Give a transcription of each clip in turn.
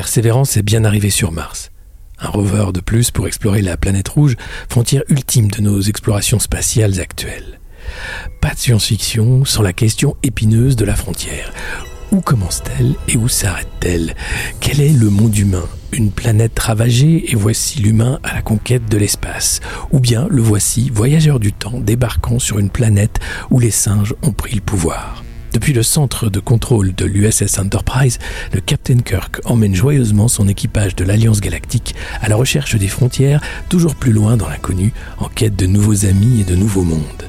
Persévérance est bien arrivée sur Mars. Un rover de plus pour explorer la planète rouge, frontière ultime de nos explorations spatiales actuelles. Pas de science-fiction sans la question épineuse de la frontière. Où commence-t-elle et où s'arrête-t-elle? Quel est le monde humain? Une planète ravagée et voici l'humain à la conquête de l'espace. Ou bien le voici, voyageur du temps, débarquant sur une planète où les singes ont pris le pouvoir. Depuis le centre de contrôle de l'USS Enterprise, le Captain Kirk emmène joyeusement son équipage de l'Alliance galactique à la recherche des frontières, toujours plus loin dans l'inconnu, en quête de nouveaux amis et de nouveaux mondes.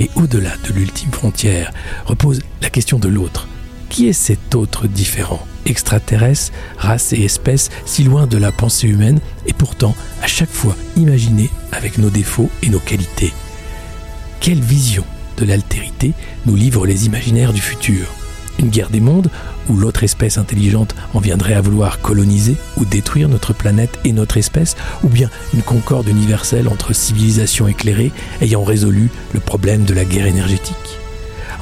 Et au-delà de l'ultime frontière repose la question de l'autre, qui est cet autre différent Extraterrestre, race et espèce si loin de la pensée humaine et pourtant à chaque fois imaginé avec nos défauts et nos qualités? Quelle vision l'altérité nous livre les imaginaires du futur Une guerre des mondes où l'autre espèce intelligente en viendrait à vouloir coloniser ou détruire notre planète et notre espèce, ou bien une concorde universelle entre civilisations éclairées ayant résolu le problème de la guerre énergétique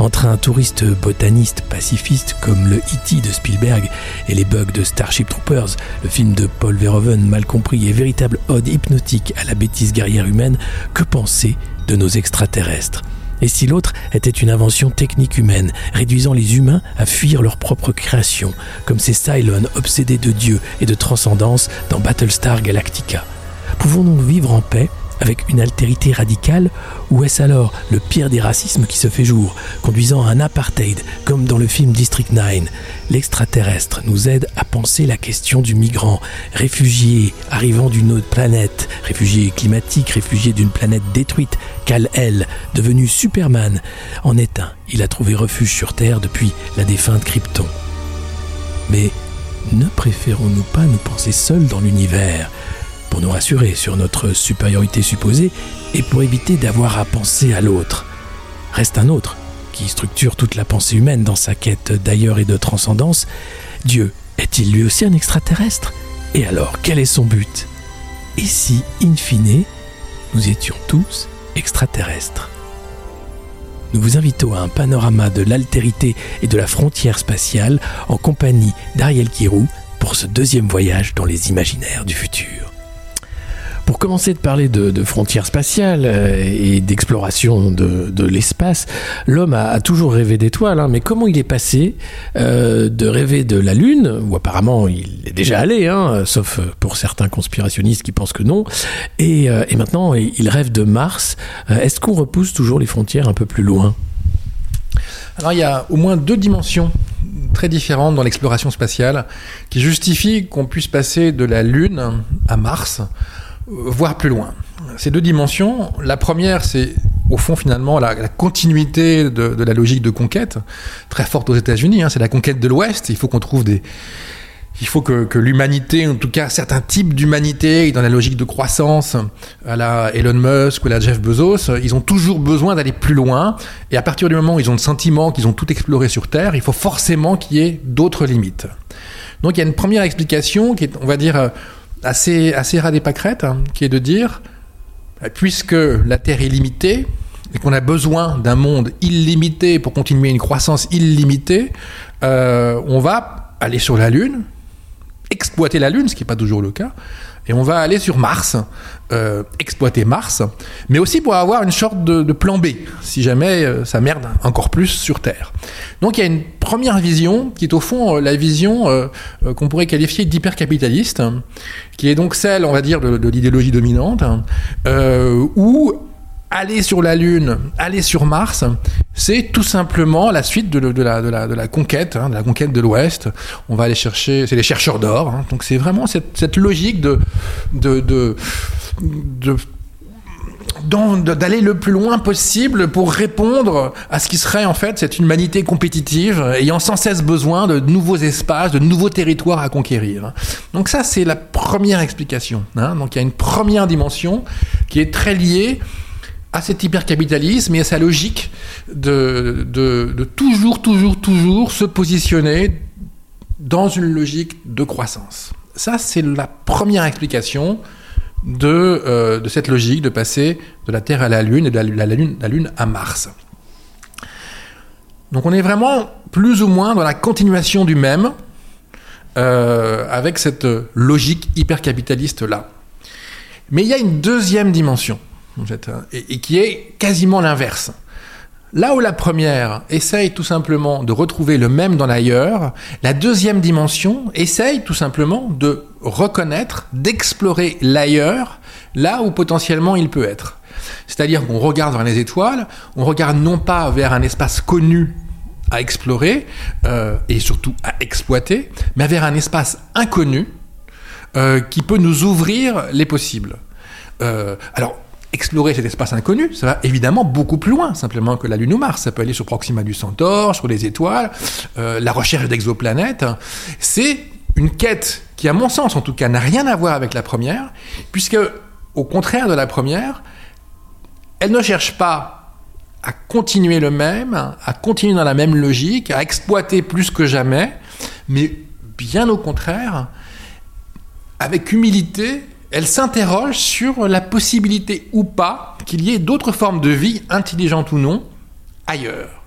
entre un touriste botaniste pacifiste comme le E.T. de Spielberg et les bugs de Starship Troopers, le film de Paul Verhoeven mal compris et véritable ode hypnotique à la bêtise guerrière humaine, que penser de nos extraterrestres? Et si l'autre était une invention technique humaine, réduisant les humains à fuir leur propre création, comme ces Cylons obsédés de Dieu et de transcendance dans Battlestar Galactica. Pouvons-nous vivre en paix avec une altérité radicale Ou est-ce alors le pire des racismes qui se fait jour, conduisant à un apartheid, comme dans le film District 9 L'extraterrestre nous aide à penser la question du migrant, réfugié arrivant d'une autre planète, réfugié climatique, réfugié d'une planète détruite, Kal-El, devenu Superman, en est un. Il a trouvé refuge sur Terre depuis la défunte Krypton. Mais ne préférons-nous pas nous penser seuls dans l'univers? Pour nous rassurer sur notre supériorité supposée et pour éviter d'avoir à penser à l'autre. Reste un autre, qui structure toute la pensée humaine dans sa quête d'ailleurs et de transcendance. Dieu est-il lui aussi un extraterrestre? Et alors, quel est son but? Et si, in fine, nous étions tous extraterrestres? Nous vous invitons à un panorama de l'altérité et de la frontière spatiale en compagnie d'Ariel Kirou pour ce deuxième voyage dans les imaginaires du futur. Pour commencer de parler de, frontières spatiales euh, et d'exploration de, l'espace, l'homme a, toujours rêvé d'étoiles, hein, mais comment il est passé euh, de rêver de la Lune, où apparemment il est déjà allé, hein, sauf pour certains conspirationnistes qui pensent que non, et, euh, et maintenant il rêve de Mars. Est-ce qu'on repousse toujours les frontières un peu plus loin? Alors il y a au moins deux dimensions très différentes dans l'exploration spatiale qui justifient qu'on puisse passer de la Lune à Mars voir plus loin. Ces deux dimensions, la première, c'est au fond finalement la, continuité de, la logique de conquête, très forte aux États-Unis. Hein, c'est la conquête de l'Ouest. Il faut qu'on trouve des, il faut que, l'humanité, en tout cas certains types d'humanité, dans la logique de croissance, à la Elon Musk ou à la Jeff Bezos, ils ont toujours besoin d'aller plus loin. Et à partir du moment où ils ont le sentiment qu'ils ont tout exploré sur Terre, il faut forcément qu'il y ait d'autres limites. Donc il y a une première explication qui est, on va dire, assez, assez ras des pâquerettes, hein, qui est de dire, puisque la Terre est limitée, et qu'on a besoin d'un monde illimité pour continuer une croissance illimitée, euh, on va aller sur la Lune, exploiter la Lune, ce qui n'est pas toujours le cas, et on va aller sur Mars, euh, exploiter Mars, mais aussi pour avoir une sorte de, plan B, si jamais euh, ça merde encore plus sur Terre. Donc il y a une première vision qui est au fond euh, la vision qu'on pourrait qualifier d'hypercapitaliste, qui est donc celle, on va dire, de, de l'idéologie dominante, où aller sur la Lune, aller sur Mars, c'est tout simplement la suite de, la, conquête, hein, de la conquête de l'Ouest. On va aller chercher, c'est les chercheurs d'or. Hein. donc c'est vraiment cette, logique de, d'aller le plus loin possible pour répondre à ce qui serait en fait cette humanité compétitive ayant sans cesse besoin de nouveaux espaces, de nouveaux territoires à conquérir. Donc ça c'est la première explication. Hein. Donc il y a une première dimension qui est très liée à cet hypercapitalisme et à sa logique de, de, toujours, toujours, toujours se positionner dans une logique de croissance. Ça, c'est la première explication de, euh, de, cette logique de passer de la Terre à la Lune et de la, Lune, à Mars. Donc on est vraiment plus ou moins dans la continuation du même, euh, avec cette logique hyper-capitaliste-là. Mais il y a une deuxième dimension, et, qui est quasiment l'inverse. Là où la première essaye tout simplement de retrouver le même dans l'ailleurs, la deuxième dimension essaye tout simplement de reconnaître, d'explorer l'ailleurs, là où potentiellement il peut être. C'est-à-dire qu'on regarde vers les étoiles, on regarde non pas vers un espace connu à explorer euh, et surtout à exploiter, mais vers un espace inconnu euh, qui peut nous ouvrir les possibles. Euh, alors, explorer cet espace inconnu, ça va évidemment beaucoup plus loin simplement que la Lune ou Mars. Ça peut aller sur Proxima du Centaure, sur les étoiles, euh, la recherche d'exoplanètes. C'est une quête qui, à mon sens en tout cas, n'a rien à voir avec la première, puisque, au contraire de la première, elle ne cherche pas à continuer le même, à continuer dans la même logique, à exploiter plus que jamais, mais bien au contraire, avec humilité, elle s'interroge sur la possibilité ou pas qu'il y ait d'autres formes de vie, intelligentes ou non, ailleurs.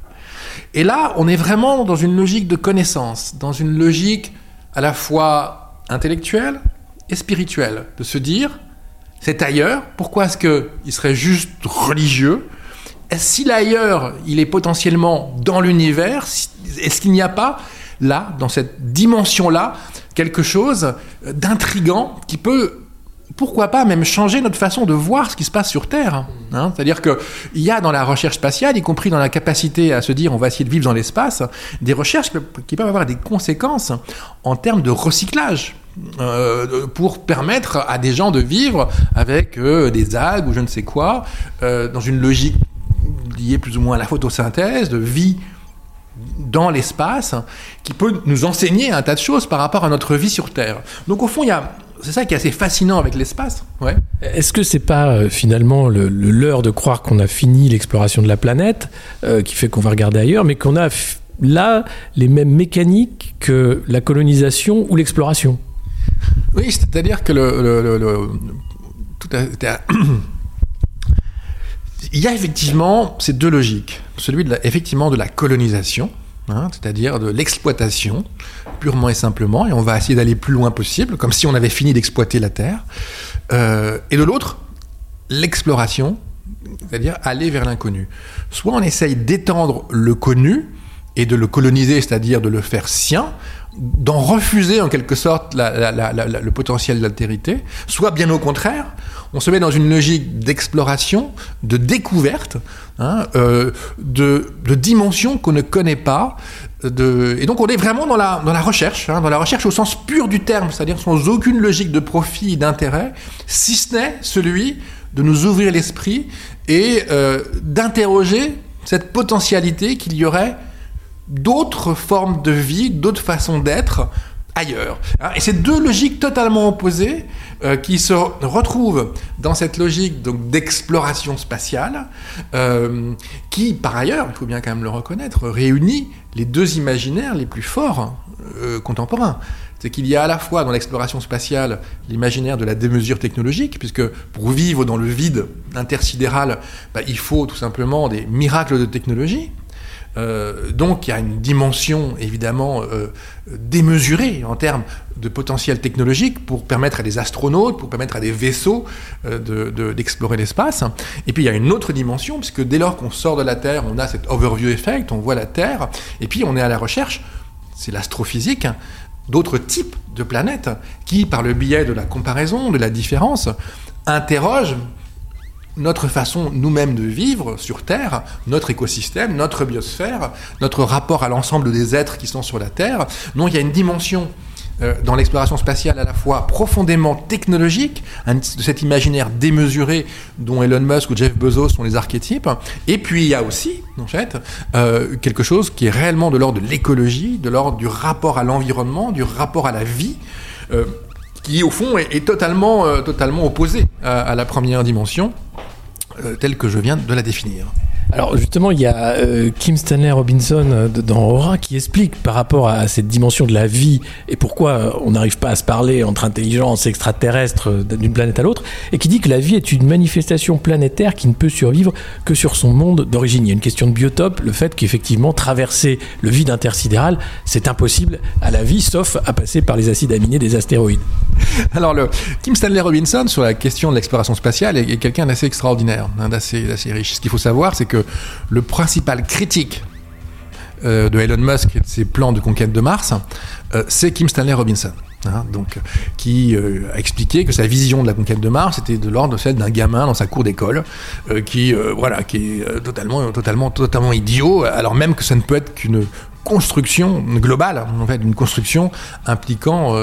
Et là, on est vraiment dans une logique de connaissance, dans une logique à la fois intellectuelle et spirituelle, de se dire, c'est ailleurs, pourquoi est-ce qu'il serait juste religieux? Si l'ailleurs, il est potentiellement dans l'univers, est-ce qu'il n'y a pas, là, dans cette dimension-là, quelque chose d'intrigant qui peut pourquoi pas même changer notre façon de voir ce qui se passe sur Terre. Hein C'est-à-dire qu'il y a dans la recherche spatiale, y compris dans la capacité à se dire on va essayer de vivre dans l'espace, des recherches qui peuvent avoir des conséquences en termes de recyclage. Euh, pour permettre à des gens de vivre avec euh, des algues ou je ne sais quoi, euh, dans une logique liée plus ou moins à la photosynthèse, de vie dans l'espace, qui peut nous enseigner un tas de choses par rapport à notre vie sur Terre. Donc au fond, il y a c'est ça qui est assez fascinant avec l'espace. Ouais. Est-ce que c'est pas euh, finalement le, le leurre de croire qu'on a fini l'exploration de la planète, euh, qui fait qu'on va regarder ailleurs, mais qu'on a là les mêmes mécaniques que la colonisation ou l'exploration? Oui, c'est-à-dire que le, le, le tout à, il y a effectivement ces deux logiques. Celui de la, effectivement de la colonisation, Hein, c'est-à-dire de l'exploitation, purement et simplement, et on va essayer d'aller plus loin possible, comme si on avait fini d'exploiter la Terre. Euh, et de l'autre, l'exploration, c'est-à-dire aller vers l'inconnu. Soit on essaye d'étendre le connu et de le coloniser, c'est-à-dire de le faire sien, d'en refuser en quelque sorte le potentiel d'altérité, soit bien au contraire, on se met dans une logique d'exploration, de découverte, hein, euh, de, dimensions qu'on ne connaît pas. Et donc on est vraiment dans la, dans la recherche, hein, dans la recherche au sens pur du terme, c'est-à-dire sans aucune logique de profit et d'intérêt, si ce n'est celui de nous ouvrir l'esprit et euh, d'interroger cette potentialité qu'il y aurait d'autres formes de vie, d'autres façons d'être ailleurs. Hein, et c'est deux logiques totalement opposées euh, qui se retrouvent dans cette logique d'exploration spatiale, euh, qui par ailleurs, il faut bien quand même le reconnaître, réunit les deux imaginaires les plus forts euh, contemporains. C'est qu'il y a à la fois dans l'exploration spatiale l'imaginaire de la démesure technologique, puisque pour vivre dans le vide intersidéral, bah, il faut tout simplement des miracles de technologie. Euh, donc il y a une dimension évidemment euh, démesurée en termes de potentiel technologique pour permettre à des astronautes, pour permettre à des vaisseaux euh, d'explorer de, l'espace. Et puis il y a une autre dimension, puisque dès lors qu'on sort de la Terre, on a cet overview effect, on voit la Terre, et puis on est à la recherche, c'est l'astrophysique, d'autres types de planètes qui, par le biais de la comparaison, de la différence, interrogent notre façon nous-mêmes de vivre sur Terre, notre écosystème, notre biosphère, notre rapport à l'ensemble des êtres qui sont sur la Terre. Non, il y a une dimension euh, dans l'exploration spatiale à la fois profondément technologique, de cet imaginaire démesuré dont Elon Musk ou Jeff Bezos sont les archétypes, et puis il y a aussi, en fait, euh, quelque chose qui est réellement de l'ordre de l'écologie, de l'ordre du rapport à l'environnement, du rapport à la vie. Euh, qui au fond est, totalement, euh, totalement opposé à, à, la première dimension, euh, telle que je viens de la définir. Alors justement, il y a euh, Kim Stanley Robinson euh, dans Aura qui explique par rapport à cette dimension de la vie et pourquoi euh, on n'arrive pas à se parler entre intelligences extraterrestres d'une planète à l'autre, et qui dit que la vie est une manifestation planétaire qui ne peut survivre que sur son monde d'origine. Il y a une question de biotope, le fait qu'effectivement traverser le vide intersidéral, c'est impossible à la vie, sauf à passer par les acides aminés des astéroïdes. Alors le Kim Stanley Robinson sur la question de l'exploration spatiale est, quelqu'un d'assez extraordinaire, hein, d'assez riche. Ce qu'il faut savoir, c'est que le principal critique euh, de Elon Musk et de ses plans de conquête de Mars, euh, c'est Kim Stanley Robinson. Hein, donc, qui euh, a expliqué que sa vision de la conquête de Mars était de l'ordre de celle d'un gamin dans sa cour d'école, qui voilà, qui est totalement, totalement, totalement idiot, alors même que ça ne peut être qu'une construction globale, en fait, une construction impliquant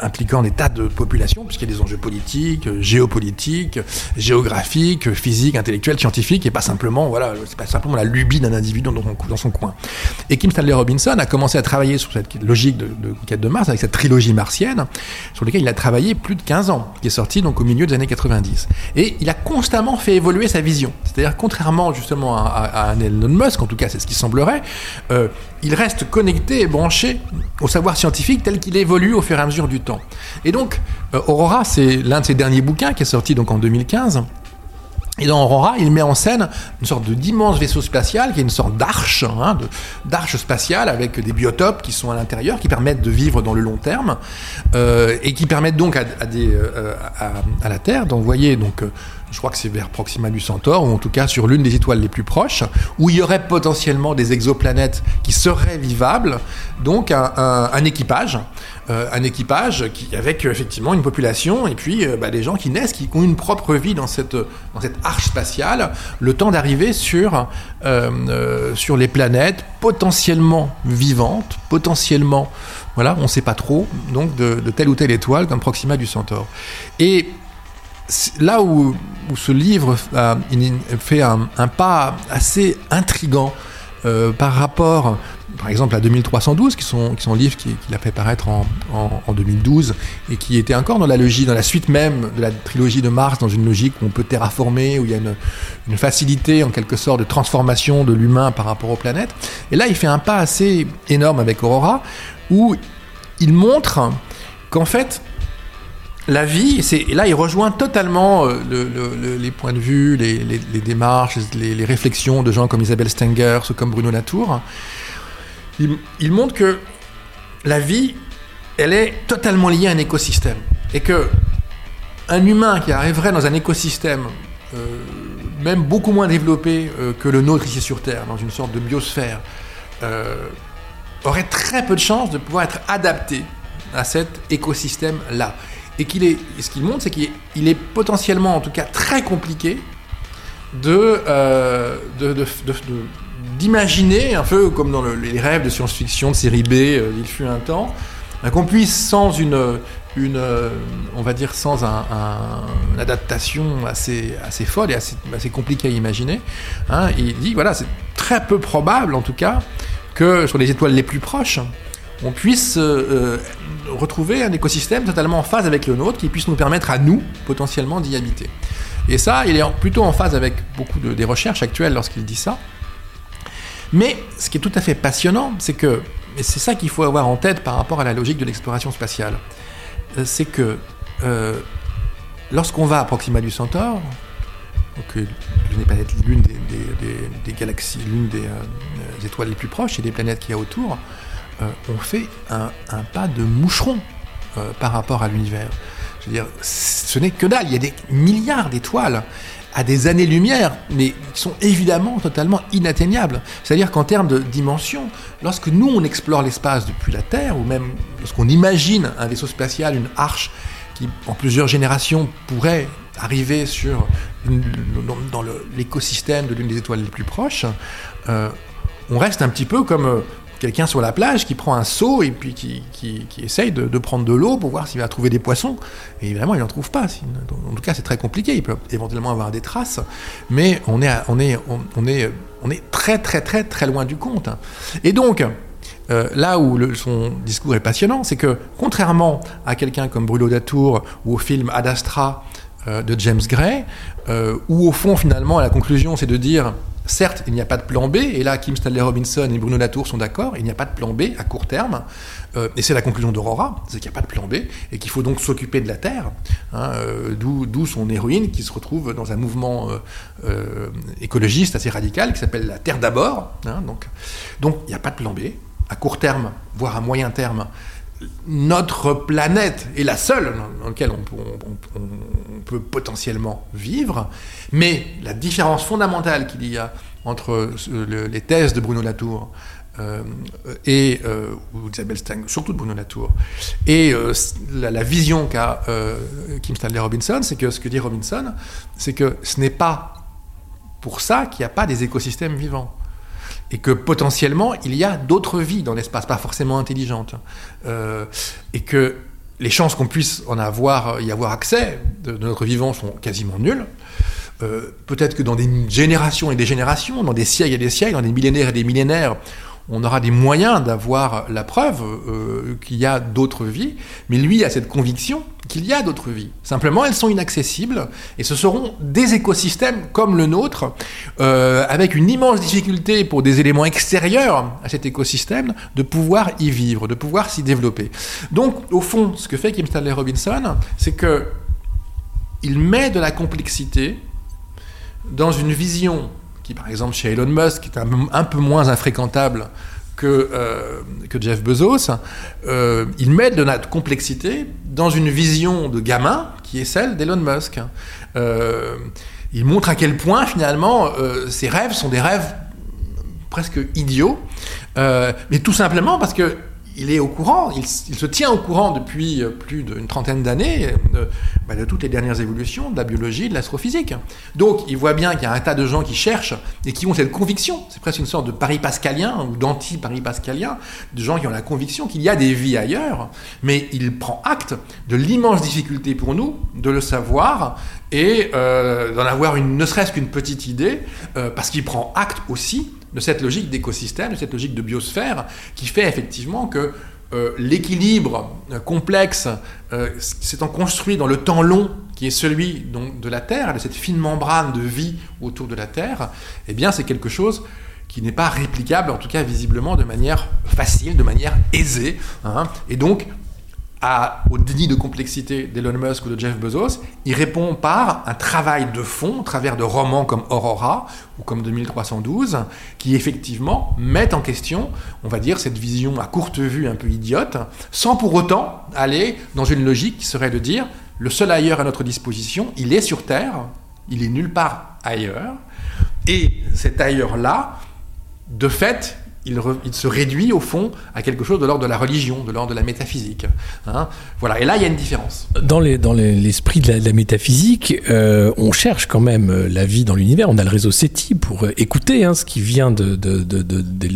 impliquant des tas de populations, puisqu'il y a des enjeux politiques, géopolitiques, géographiques, physiques, intellectuels, scientifiques, et pas simplement, voilà, c'est pas simplement la lubie d'un individu dans, dans, son coin. Et Kim Stanley Robinson a commencé à travailler sur cette logique de, de quête de Mars, avec cette trilogie martienne, sur laquelle il a travaillé plus de 15 ans, qui est sorti donc au milieu des années 90. Et il a constamment fait évoluer sa vision. C'est-à-dire, contrairement justement à, à, Elon Musk, en tout cas c'est ce qui semblerait, euh, il reste connecté et branché au savoir scientifique tel qu'il évolue au fur et à mesure du temps. Et donc, euh, Aurora, c'est l'un de ses derniers bouquins qui est sorti donc en 2015. Et dans Aurora, il met en scène une sorte d'immense vaisseau spatial qui est une sorte d'arche, hein, d'arche spatiale avec des biotopes qui sont à l'intérieur, qui permettent de vivre dans le long terme euh, et qui permettent donc à, des, euh, à, la Terre d'envoyer donc je crois que c'est vers Proxima du Centaure, ou en tout cas sur l'une des étoiles les plus proches, où il y aurait potentiellement des exoplanètes qui seraient vivables, donc un, équipage, euh, un équipage qui, avec effectivement une population, et puis euh, bah, des gens qui naissent, qui ont une propre vie dans cette, dans cette arche spatiale, le temps d'arriver sur, euh, sur les planètes potentiellement vivantes, potentiellement, voilà, on ne sait pas trop, donc de, de telle ou telle étoile comme Proxima du Centaure. Et là où, ce livre fait un, pas assez intrigant euh, par rapport, par exemple, à 2312, qui sont, qui sont livres qu'il a fait paraître en, 2012 et qui était encore dans la logique, dans la suite même de la trilogie de Mars, dans une logique où on peut terraformer, où il y a une facilité en quelque sorte de transformation de l'humain par rapport aux planètes. Et là, il fait un pas assez énorme avec Aurora, où il montre qu'en fait, la vie, c'est là il rejoint totalement euh, les points de vue, les, démarches, les, réflexions de gens comme Isabelle Stengers ou comme Bruno Latour. Il, montre que la vie, elle est totalement liée à un écosystème et que un humain qui arriverait dans un écosystème euh, même beaucoup moins développé euh, que le nôtre ici sur Terre, dans une sorte de biosphère, aurait très peu de chances de pouvoir être adapté à cet écosystème-là et ce qu'il montre, c'est qu'il est, potentiellement, en tout cas, très compliqué euh, d'imaginer, un peu comme dans les rêves de science-fiction de série B, euh, il fut un temps, ben, qu'on puisse sans une, on va dire sans un, une adaptation assez, folle et assez, assez compliquée à imaginer. Hein, il dit voilà, c'est très peu probable en tout cas que sur les étoiles les plus proches, on puisse euh, retrouver un écosystème totalement en phase avec le nôtre qui puisse nous permettre à nous potentiellement d'y habiter. Et ça, il est plutôt en phase avec beaucoup de, des recherches actuelles lorsqu'il dit ça. Mais ce qui est tout à fait passionnant, c'est que, et c'est ça qu'il faut avoir en tête par rapport à la logique de l'exploration spatiale, euh, c'est que euh, lorsqu'on va à Proxima du Centaure, donc l'une des, des, galaxies, l'une des, étoiles les plus proches et des planètes qu'il y a autour, euh, on fait un, pas de moucheron euh, par rapport à l'univers. Je veux dire, ce n'est que dalle. Il y a des milliards d'étoiles à des années-lumière, mais qui sont évidemment totalement inatteignables. C'est-à-dire qu'en termes de dimension, lorsque nous on explore l'espace depuis la Terre, ou même lorsqu'on imagine un vaisseau spatial, une arche qui en plusieurs générations pourrait arriver sur dans l'écosystème de l'une des étoiles les plus proches, euh, on reste un petit peu comme quelqu'un sur la plage qui prend un seau et puis qui, qui, essaye de, prendre de l'eau pour voir s'il va trouver des poissons. Et évidemment, il n'en trouve pas. En tout cas, c'est très compliqué. Il peut éventuellement avoir des traces, mais on est, on est, on, est, on est très, très, très, très loin du compte. Et donc, euh, là où son discours est passionnant, c'est que contrairement à quelqu'un comme Bruno Datour ou au film Ad Astra, de James Gray, où au fond finalement la conclusion c'est de dire Certes, il n'y a pas de plan B, et là, Kim Stanley Robinson et Bruno Latour sont d'accord, il n'y a pas de plan B à court terme, euh, et c'est la conclusion d'Aurora, c'est qu'il n'y a pas de plan B, et qu'il faut donc s'occuper de la Terre, hein, euh, d'où son héroïne qui se retrouve dans un mouvement euh, écologiste assez radical qui s'appelle la Terre d'abord. Hein, donc, donc il n'y a pas de plan B, à court terme, voire à moyen terme, notre planète est la seule dans laquelle on, peut potentiellement vivre, mais la différence fondamentale qu'il y a entre les thèses de Bruno Latour euh, et euh, ou Isabelle surtout de Bruno Latour, et euh, la, vision qu'a Kim Stanley Robinson, c'est que ce que dit Robinson, c'est que ce n'est pas pour ça qu'il n'y a pas des écosystèmes vivants et que potentiellement il y a d'autres vies dans l'espace, pas forcément intelligentes, euh, et que les chances qu'on puisse en avoir, y avoir accès de, notre vivant sont quasiment nulles. Euh, peut-être que dans des générations et des générations, dans des siècles et des siècles, dans des millénaires et des millénaires, on aura des moyens d'avoir la preuve euh, qu'il y a d'autres vies, mais lui a cette conviction qu'il y a d'autres vies. Simplement, elles sont inaccessibles et ce seront des écosystèmes comme le nôtre, euh, avec une immense difficulté pour des éléments extérieurs à cet écosystème de pouvoir y vivre, de pouvoir s'y développer. Donc, au fond, ce que fait Kim Stanley Robinson, c'est que il met de la complexité dans une vision qui par exemple chez Elon Musk est un, peu moins infréquentable que, euh, Jeff Bezos, euh, il met de la complexité dans une vision de gamin qui est celle d'Elon Musk. Euh, il montre à quel point finalement ses rêves sont des rêves presque idiots, mais tout simplement parce que il est au courant, il, se tient au courant depuis euh, plus d'une trentaine d'années euh, bah, de, toutes les dernières évolutions de la biologie, de l'astrophysique. Donc il voit bien qu'il y a un tas de gens qui cherchent et qui ont cette conviction, c'est presque une sorte de pari pascalien ou d'anti-pari pascalien, de gens qui ont la conviction qu'il y a des vies ailleurs, mais il prend acte de l'immense difficulté pour nous de le savoir et euh, d'en avoir une, ne serait-ce qu'une petite idée, parce qu'il prend acte aussi de cette logique d'écosystème, de cette logique de biosphère, qui fait effectivement que euh, l'équilibre euh, complexe euh, s'étant construit dans le temps long qui est celui donc, de la Terre, de cette fine membrane de vie autour de la Terre, eh bien c'est quelque chose qui n'est pas réplicable, en tout cas visiblement de manière facile, de manière aisée. Hein. Et donc au déni de complexité d'Elon Musk ou de Jeff Bezos, il répond par un travail de fond, à travers de romans comme Aurora ou comme 2312, qui effectivement mettent en question, on va dire, cette vision à courte vue un peu idiote, sans pour autant aller dans une logique qui serait de dire le seul ailleurs à notre disposition, il est sur Terre, il est nulle part ailleurs, et cet ailleurs-là, de fait, il, se réduit au fond à quelque chose de l'ordre de la religion, de l'ordre de la métaphysique. Hein. voilà, et là il y a une différence. Dans l'esprit de, la, métaphysique, euh, on cherche quand même euh, la vie dans l'univers. On a le réseau SETI pour euh, écouter hein, ce qui vient de,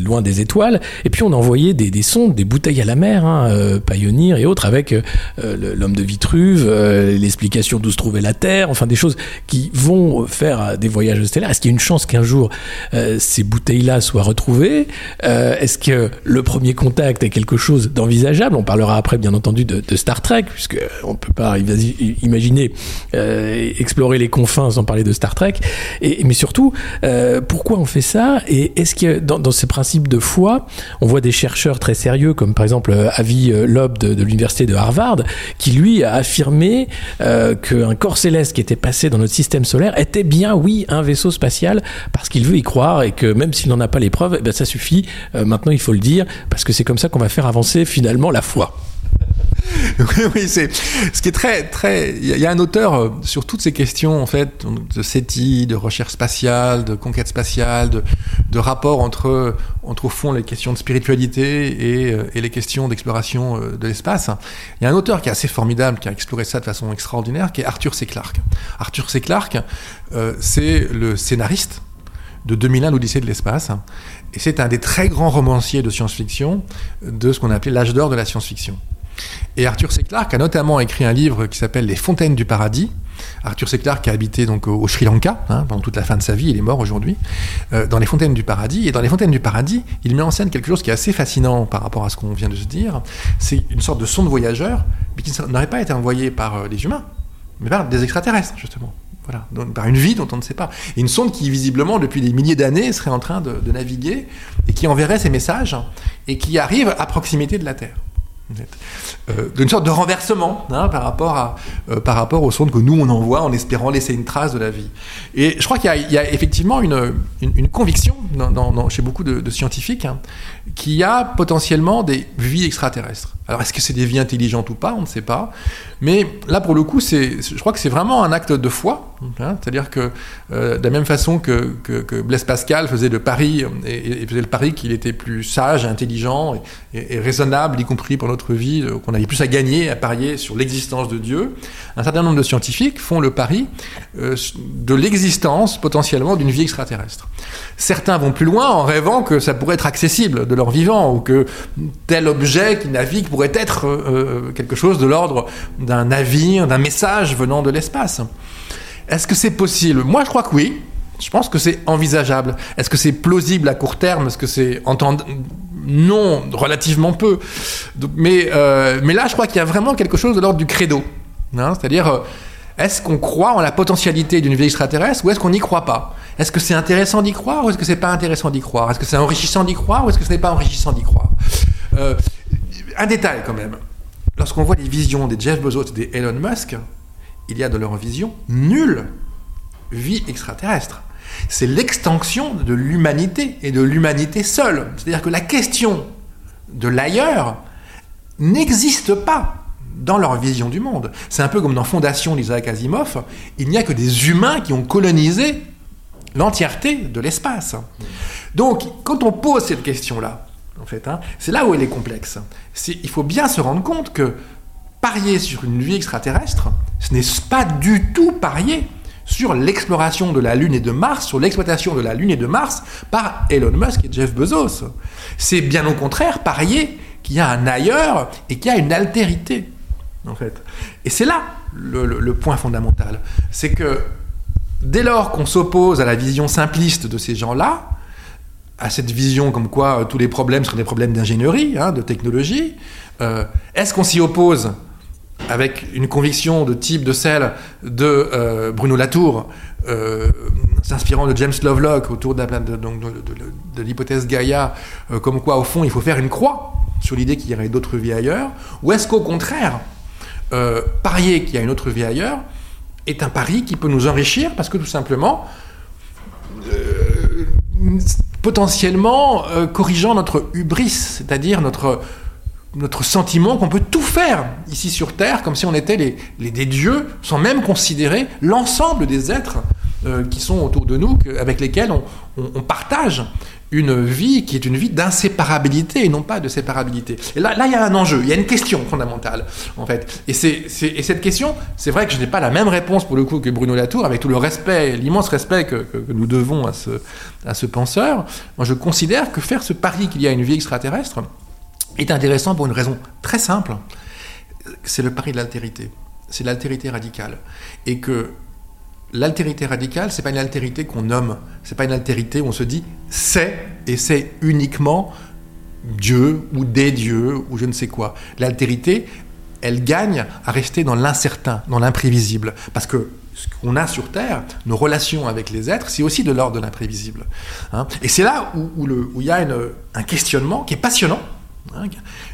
loin des étoiles, et puis on a envoyé des, sondes, des bouteilles à la mer, hein, Pioneer et autres, avec l'homme de Vitruve, l'explication d'où se trouvait la Terre, enfin des choses qui vont faire des voyages stellaires. Est-ce qu'il y a une chance qu'un jour ces bouteilles-là soient retrouvées? Euh, est-ce que le premier contact est quelque chose d'envisageable? On parlera après, bien entendu, de, Star Trek, puisque on ne peut pas imaginer euh, explorer les confins sans parler de Star Trek. Mais surtout, euh, pourquoi on fait ça? Et est-ce que dans, dans ces principes de foi, on voit des chercheurs très sérieux, comme par exemple Avi Loeb de, l'université de Harvard, qui lui a affirmé qu'un corps céleste qui était passé dans notre système solaire était bien, oui, un vaisseau spatial, parce qu'il veut y croire et que même s'il n'en a pas les preuves, eh ben, ça suffit euh, maintenant, il faut le dire, parce que c'est comme ça qu'on va faire avancer finalement la foi. oui, c'est ce qui est très très. Il y, a un auteur euh, sur toutes ces questions en fait de SETI, de recherche spatiale, de conquête spatiale, de, rapport entre entre au fond les questions de spiritualité et, euh, les questions d'exploration de l'espace. Il y a un auteur qui est assez formidable, qui a exploré ça de façon extraordinaire, qui est Arthur C. Clarke. Arthur C. Clarke, c'est le scénariste de 2001, l'Odyssée de l'espace. Et c'est un des très grands romanciers de science-fiction de ce qu'on appelait l'âge d'or de la science-fiction. Et Arthur C. Clarke a notamment écrit un livre qui s'appelle Les Fontaines du Paradis. Arthur C. Clarke a habité donc au, Sri Lanka hein, pendant toute la fin de sa vie, il est mort aujourd'hui, euh, dans les Fontaines du Paradis. Et dans les Fontaines du Paradis, il met en scène quelque chose qui est assez fascinant par rapport à ce qu'on vient de se dire. C'est une sorte de sonde voyageur, mais qui n'aurait pas été envoyé par euh, les humains, mais par des extraterrestres, justement. Voilà, par une vie dont on ne sait pas. Et une sonde qui, visiblement, depuis des milliers d'années, serait en train de, naviguer et qui enverrait ces messages et qui arrive à proximité de la Terre. Euh, d'une sorte de renversement hein, par, rapport à, euh, par rapport aux sondes que nous on envoie en espérant laisser une trace de la vie. Et je crois qu'il y, a effectivement une, une, une conviction chez beaucoup de, de scientifiques hein, qu'il y a potentiellement des vies extraterrestres. Alors est-ce que c'est des vies intelligentes ou pas? On ne sait pas. Mais là, pour le coup, c'est, je crois que c'est vraiment un acte de foi. Hein, c'est-à-dire que euh, de la même façon que, que, que, Blaise Pascal faisait le pari, et, et faisait le pari qu'il était plus sage, intelligent et, et, raisonnable, y compris pour notre vie, euh, qu'on avait plus à gagner à parier sur l'existence de Dieu, un certain nombre de scientifiques font le pari euh, de l'existence potentiellement d'une vie extraterrestre. Certains vont plus loin en rêvant que ça pourrait être accessible de leur vivant, ou que tel objet qui navigue pourrait être euh, quelque chose de l'ordre d'un navire, d'un message venant de l'espace. Est-ce que c'est possible? Moi, je crois que oui. Je pense que c'est envisageable. Est-ce que c'est plausible à court terme? Est-ce que c'est entendre Non, relativement peu. Euh, mais là, je crois qu'il y a vraiment quelque chose de l'ordre du credo. Hein C'est-à-dire, euh, est-ce qu'on croit en la potentialité d'une vie extraterrestre ou est-ce qu'on n'y croit pas? Est-ce que c'est intéressant d'y croire ou est-ce que c'est pas intéressant d'y croire? Est-ce que c'est enrichissant d'y croire ou est-ce que ce n'est pas enrichissant d'y croire? Euh, Un détail quand même. Lorsqu'on voit les visions des Jeff Bezos et des Elon Musk, il y a dans leur vision nulle vie extraterrestre. C'est l'extension de l'humanité et de l'humanité seule. C'est-à-dire que la question de l'ailleurs n'existe pas dans leur vision du monde. C'est un peu comme dans Fondation d'Isaac Asimov, il n'y a que des humains qui ont colonisé l'entièreté de l'espace. Donc, quand on pose cette question-là, en fait, hein, c'est là où elle est complexe. il faut bien se rendre compte que parier sur une vie extraterrestre, ce n'est pas du tout parier sur l'exploration de la Lune et de Mars, sur l'exploitation de la Lune et de Mars par Elon Musk et Jeff Bezos. C'est bien au contraire parier qu'il y a un ailleurs et qu'il y a une altérité, en fait. Et c'est là le, point fondamental. C'est que dès lors qu'on s'oppose à la vision simpliste de ces gens-là, à cette vision comme quoi euh, tous les problèmes seraient des problèmes d'ingénierie, hein, de technologie, euh, est-ce qu'on s'y oppose avec une conviction de type de celle de euh, Bruno Latour, s'inspirant de James Lovelock autour de, l'hypothèse Gaïa, comme quoi au fond il faut faire une croix sur l'idée qu'il y aurait d'autres vies ailleurs, ou est-ce qu'au contraire, euh, parier qu'il y a une autre vie ailleurs est un pari qui peut nous enrichir parce que tout simplement, euh, potentiellement corrigeant notre hubris, c'est-à-dire notre notre sentiment qu'on peut tout faire ici sur Terre, comme si on était les, les des dieux, sans même considérer l'ensemble des êtres euh, qui sont autour de nous, avec lesquels on, on, partage une vie qui est une vie d'inséparabilité et non pas de séparabilité. Et là, là, il y a un enjeu, il y a une question fondamentale, en fait. Et, c'est, et cette question, c'est vrai que je n'ai pas la même réponse pour le coup que Bruno Latour, avec tout le respect, l'immense respect que, nous devons à ce, à ce penseur. Moi, je considère que faire ce pari qu'il y a une vie extraterrestre, est intéressant pour une raison très simple. C'est le pari de l'altérité. C'est l'altérité radicale. Et que l'altérité radicale, c'est pas une altérité qu'on nomme. C'est pas une altérité où on se dit c'est et c'est uniquement Dieu ou des dieux ou je ne sais quoi. L'altérité, elle gagne à rester dans l'incertain, dans l'imprévisible. Parce que ce qu'on a sur Terre, nos relations avec les êtres, c'est aussi de l'ordre de l'imprévisible. Hein et c'est là où, il y a un questionnement qui est passionnant, Hein,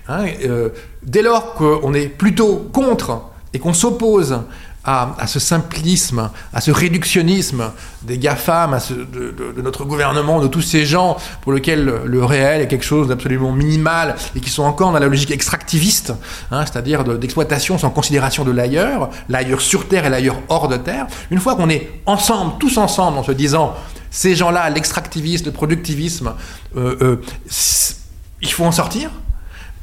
hein, euh, dès lors qu'on est plutôt contre et qu'on s'oppose à, ce simplisme, à ce réductionnisme des GAFAM, à de, notre gouvernement, de tous ces gens pour lesquels le, le réel est quelque chose d'absolument minimal et qui sont encore dans la logique extractiviste, hein, c'est-à-dire d'exploitation sans considération de l'ailleurs, l'ailleurs sur Terre et l'ailleurs hors de Terre. Une fois qu'on est ensemble, tous ensemble, en se disant ces gens-là, l'extractivisme, le productivisme, euh, euh, il faut en sortir,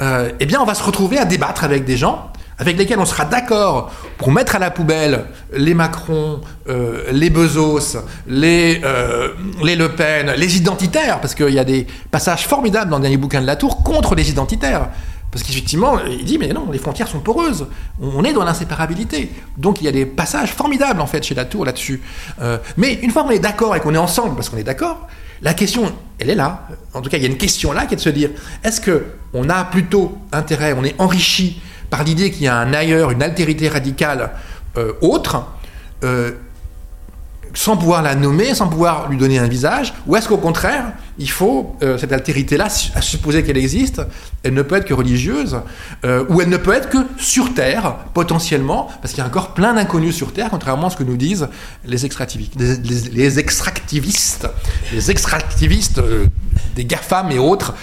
euh, eh bien, on va se retrouver à débattre avec des gens avec lesquels on sera d'accord pour mettre à la poubelle les Macron, euh, les Bezos, les, euh, les Le Pen, les identitaires, parce qu'il y a des passages formidables dans le dernier bouquin de la Tour contre les identitaires. Parce qu'effectivement, il dit, mais non, les frontières sont poreuses. On est dans l'inséparabilité. Donc il y a des passages formidables, en fait, chez la Tour là-dessus. Euh, mais une fois qu'on est d'accord et qu'on est ensemble, parce qu'on est d'accord, la question, elle est là. En tout cas, il y a une question là qui est de se dire est-ce que on a plutôt intérêt, on est enrichi par l'idée qu'il y a un ailleurs, une altérité radicale autre sans pouvoir la nommer, sans pouvoir lui donner un visage Ou est-ce qu'au contraire, il faut, euh, cette altérité-là, à supposer qu'elle existe, elle ne peut être que religieuse, euh, ou elle ne peut être que sur Terre, potentiellement, parce qu'il y a encore plein d'inconnus sur Terre, contrairement à ce que nous disent les extractivistes. Les, extractivistes, les extractivistes euh, des GAFAM et autres,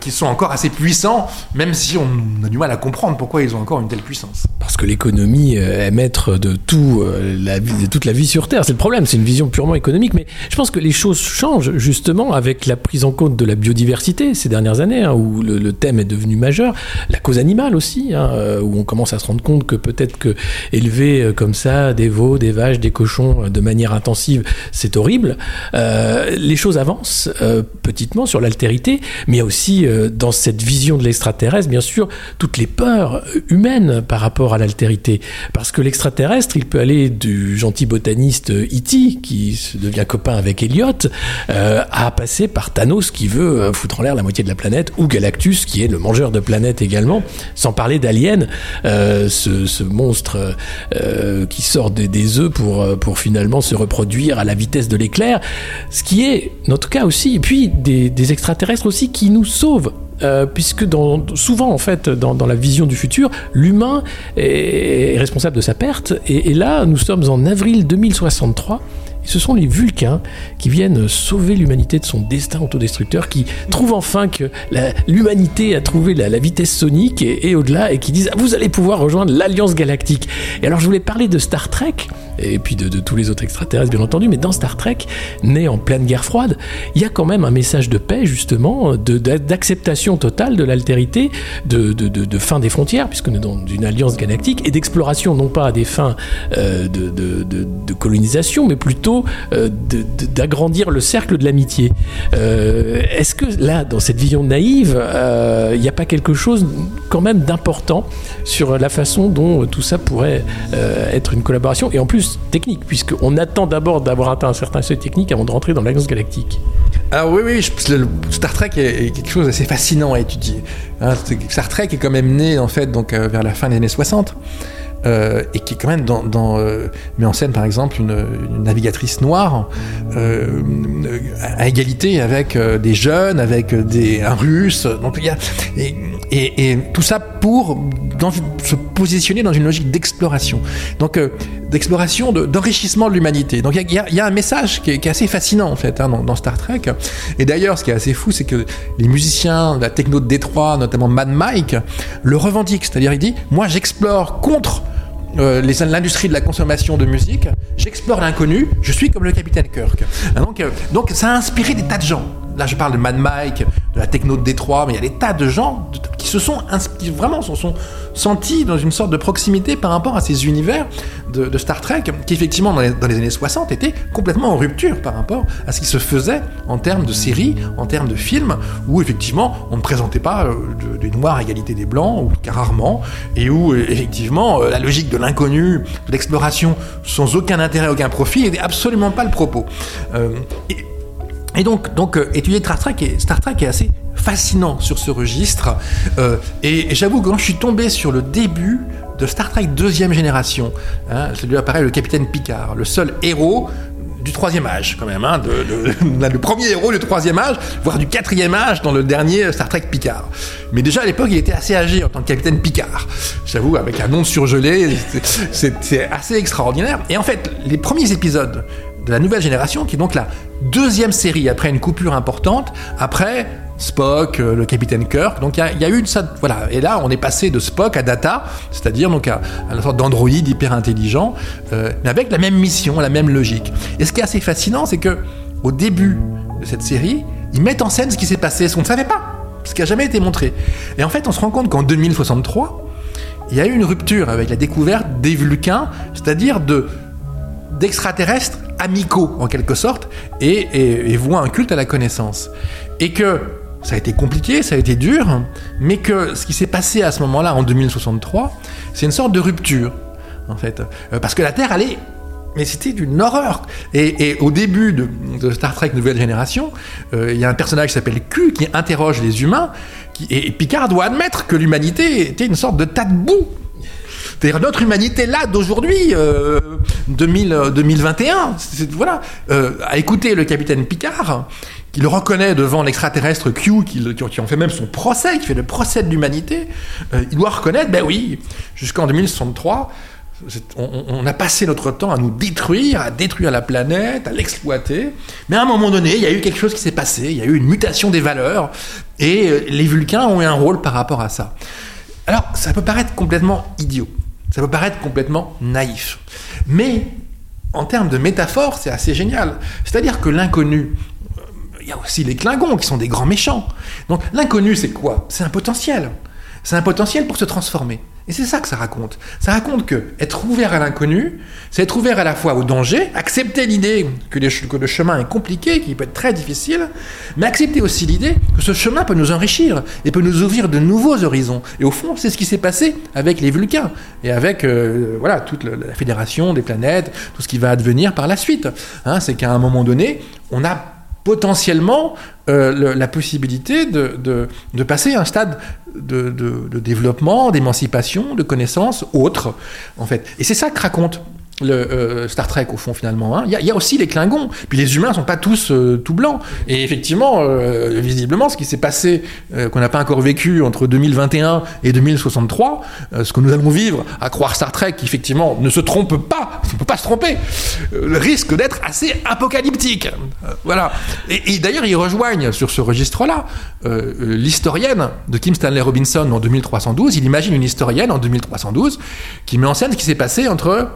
qui sont encore assez puissants, même si on a du mal à comprendre pourquoi ils ont encore une telle puissance. Parce que l'économie est maître de, tout, de toute la vie sur Terre, c'est le problème, c'est une vision purement économique, mais je pense que les choses changent justement avec la la prise en compte de la biodiversité ces dernières années, hein, où le, thème est devenu majeur, la cause animale aussi, hein, euh, où on commence à se rendre compte que peut-être que élever euh, comme ça des veaux, des vaches, des cochons euh, de manière intensive, c'est horrible. les choses avancent petitement sur l'altérité, mais aussi dans cette vision de l'extraterrestre, bien sûr, toutes les peurs humaines par rapport à l'altérité, parce que l'extraterrestre, il peut aller du gentil botaniste E.T., qui devient copain avec Elliot, à passer par Thanos qui veut euh, foutre en l'air la moitié de la planète, ou Galactus qui est le mangeur de planètes également, sans parler d'Alien, euh, ce, monstre euh, qui sort des, œufs pour, pour finalement se reproduire à la vitesse de l'éclair, ce qui est notre cas aussi, et puis des, extraterrestres aussi qui nous sauvent puisque souvent en fait dans, la vision du futur, l'humain est, responsable de sa perte. Et, là, nous sommes en avril 2063 ce sont les Vulcains qui viennent sauver l'humanité de son destin autodestructeur, qui trouvent enfin que l'humanité a trouvé la, vitesse sonique et, au-delà, et qui disent ah, vous allez pouvoir rejoindre l'Alliance Galactique. Et alors je voulais parler de Star Trek, et puis de, tous les autres extraterrestres bien entendu, mais dans Star Trek, né en pleine guerre froide, il y a quand même un message de paix justement, d'acceptation totale de l'altérité, de, fin des frontières, puisque nous dans une alliance galactique, et d'exploration non pas à des fins euh, de colonisation, mais plutôt euh, d'agrandir le cercle de l'amitié. Euh, est-ce que là, dans cette vision naïve, il euh, n'y a pas quelque chose quand même d'important sur la façon dont tout ça pourrait être une collaboration et en plus technique, puisqu'on attend d'abord d'avoir atteint un certain seuil technique avant de rentrer dans l'Alliance galactique? Alors oui, oui, Star Trek est, quelque chose d'assez fascinant à étudier. Hein, Star Trek est quand même né en fait donc vers la fin des années 60. Euh, et qui est quand même euh, met en scène par exemple une, navigatrice noire euh, à égalité avec des jeunes, avec un russe. Donc y a et, tout ça pour se positionner dans une logique d'exploration. Donc d'exploration, d'enrichissement de, l'humanité. Donc il y, y, a un message qui est, assez fascinant en fait hein, dans, dans, Star Trek. Et d'ailleurs, ce qui est assez fou, c'est que les musiciens de la techno de Détroit, notamment Mad Mike, le revendiquent. C'est-à-dire, il dit, moi j'explore contre euh, l'industrie de la consommation de musique, j'explore l'inconnu, je suis comme le capitaine Kirk. Ah, donc, euh, donc ça a inspiré des tas de gens. Là, je parle de Mad Mike, de la techno de Détroit, mais il y a des tas de gens qui se sont qui vraiment se sont sentis dans une sorte de proximité par rapport à ces univers de, Star Trek, qui effectivement dans les, années 60 étaient complètement en rupture par rapport à ce qui se faisait en termes de séries, en termes de films, où effectivement on ne présentait pas euh, des noirs à égalité des blancs, ou cas rarement, et où euh, effectivement euh, la logique de l'inconnu, de l'exploration sans aucun intérêt, aucun profit, n'était absolument pas le propos. Donc, donc euh, étudier Star Trek, Star Trek est assez fascinant sur ce registre. Euh, et, j'avoue que quand je suis tombé sur le début de Star Trek deuxième génération, hein, celui apparaît le capitaine Picard, le seul héros du troisième âge quand même, hein, de, le premier héros du troisième âge, voire du quatrième âge dans le dernier Star Trek Picard. Mais déjà à l'époque, il était assez âgé en tant que capitaine Picard. J'avoue, avec un nom surgelé, c'est assez extraordinaire. Et en fait, les premiers épisodes de la nouvelle génération, qui est donc la deuxième série après une coupure importante, après Spock, euh, le capitaine Kirk. Donc il y, a eu une voilà. Et là, on est passé de Spock à Data, c'est-à-dire donc à, une sorte d'androïde hyper intelligent, euh, mais avec la même mission, la même logique. Et ce qui est assez fascinant, c'est que au début de cette série, ils mettent en scène ce qui s'est passé, ce qu'on ne savait pas, ce qui n'a jamais été montré. Et en fait, on se rend compte qu'en 2063, il y a eu une rupture avec la découverte des Vulcains, c'est-à-dire de d'extraterrestres amicaux en quelque sorte et, et, un culte à la connaissance. Et que ça a été compliqué, ça a été dur, mais que ce qui s'est passé à ce moment-là, en 2063, c'est une sorte de rupture, en fait. Euh, parce que la Terre allait mais c'était d'une horreur. Et, au début de, Star Trek Nouvelle Génération, euh, il y a un personnage qui s'appelle Q qui interroge les humains. Et Picard doit admettre que l'humanité était une sorte de tas de boue C'est-à-dire notre humanité là d'aujourd'hui, 2021, voilà, à écouter le capitaine Picard qui le reconnaît devant l'extraterrestre Q, qui, qui, en fait même son procès, qui fait le procès de l'humanité, il doit reconnaître, ben oui, jusqu'en 2063, on, a passé notre temps à nous détruire, à détruire la planète, à l'exploiter. Mais à un moment donné, il y a eu quelque chose qui s'est passé, il y a eu une mutation des valeurs, et euh, les Vulcains ont eu un rôle par rapport à ça. Alors, ça peut paraître complètement idiot, ça peut paraître complètement naïf, mais en termes de métaphore, c'est assez génial. C'est-à-dire que l'inconnu, il y a aussi les Klingons qui sont des grands méchants. Donc l'inconnu, c'est quoi? C'est un potentiel. C'est un potentiel pour se transformer. Et c'est ça que ça raconte. Ça raconte que être ouvert à l'inconnu, c'est être ouvert à la fois au danger, accepter l'idée que, le chemin est compliqué, qu'il peut être très difficile, mais accepter aussi l'idée que ce chemin peut nous enrichir et peut nous ouvrir de nouveaux horizons. Et au fond, c'est ce qui s'est passé avec les Vulcains et avec euh, voilà toute la fédération des planètes, tout ce qui va advenir par la suite. Hein, c'est qu'à un moment donné, on a potentiellement euh, la possibilité de, passer à un stade de, de développement, d'émancipation, de connaissance autre, en fait. Et c'est ça que raconte le euh, Star Trek au fond finalement. Hein. Il y, a aussi les Klingons. Puis les humains sont pas tous euh, tout blancs. Et effectivement, euh, visiblement, ce qui s'est passé, qu'on n'a pas encore vécu entre 2021 et 2063, ce que nous allons vivre, à croire Star Trek, qui effectivement ne se trompe pas, ne peut pas se tromper, risque d'être assez apocalyptique. voilà. Et, et d'ailleurs, ils rejoignent sur ce registre-là l'historienne de Kim Stanley Robinson en 2312. Il imagine une historienne en 2312 qui met en scène ce qui s'est passé entre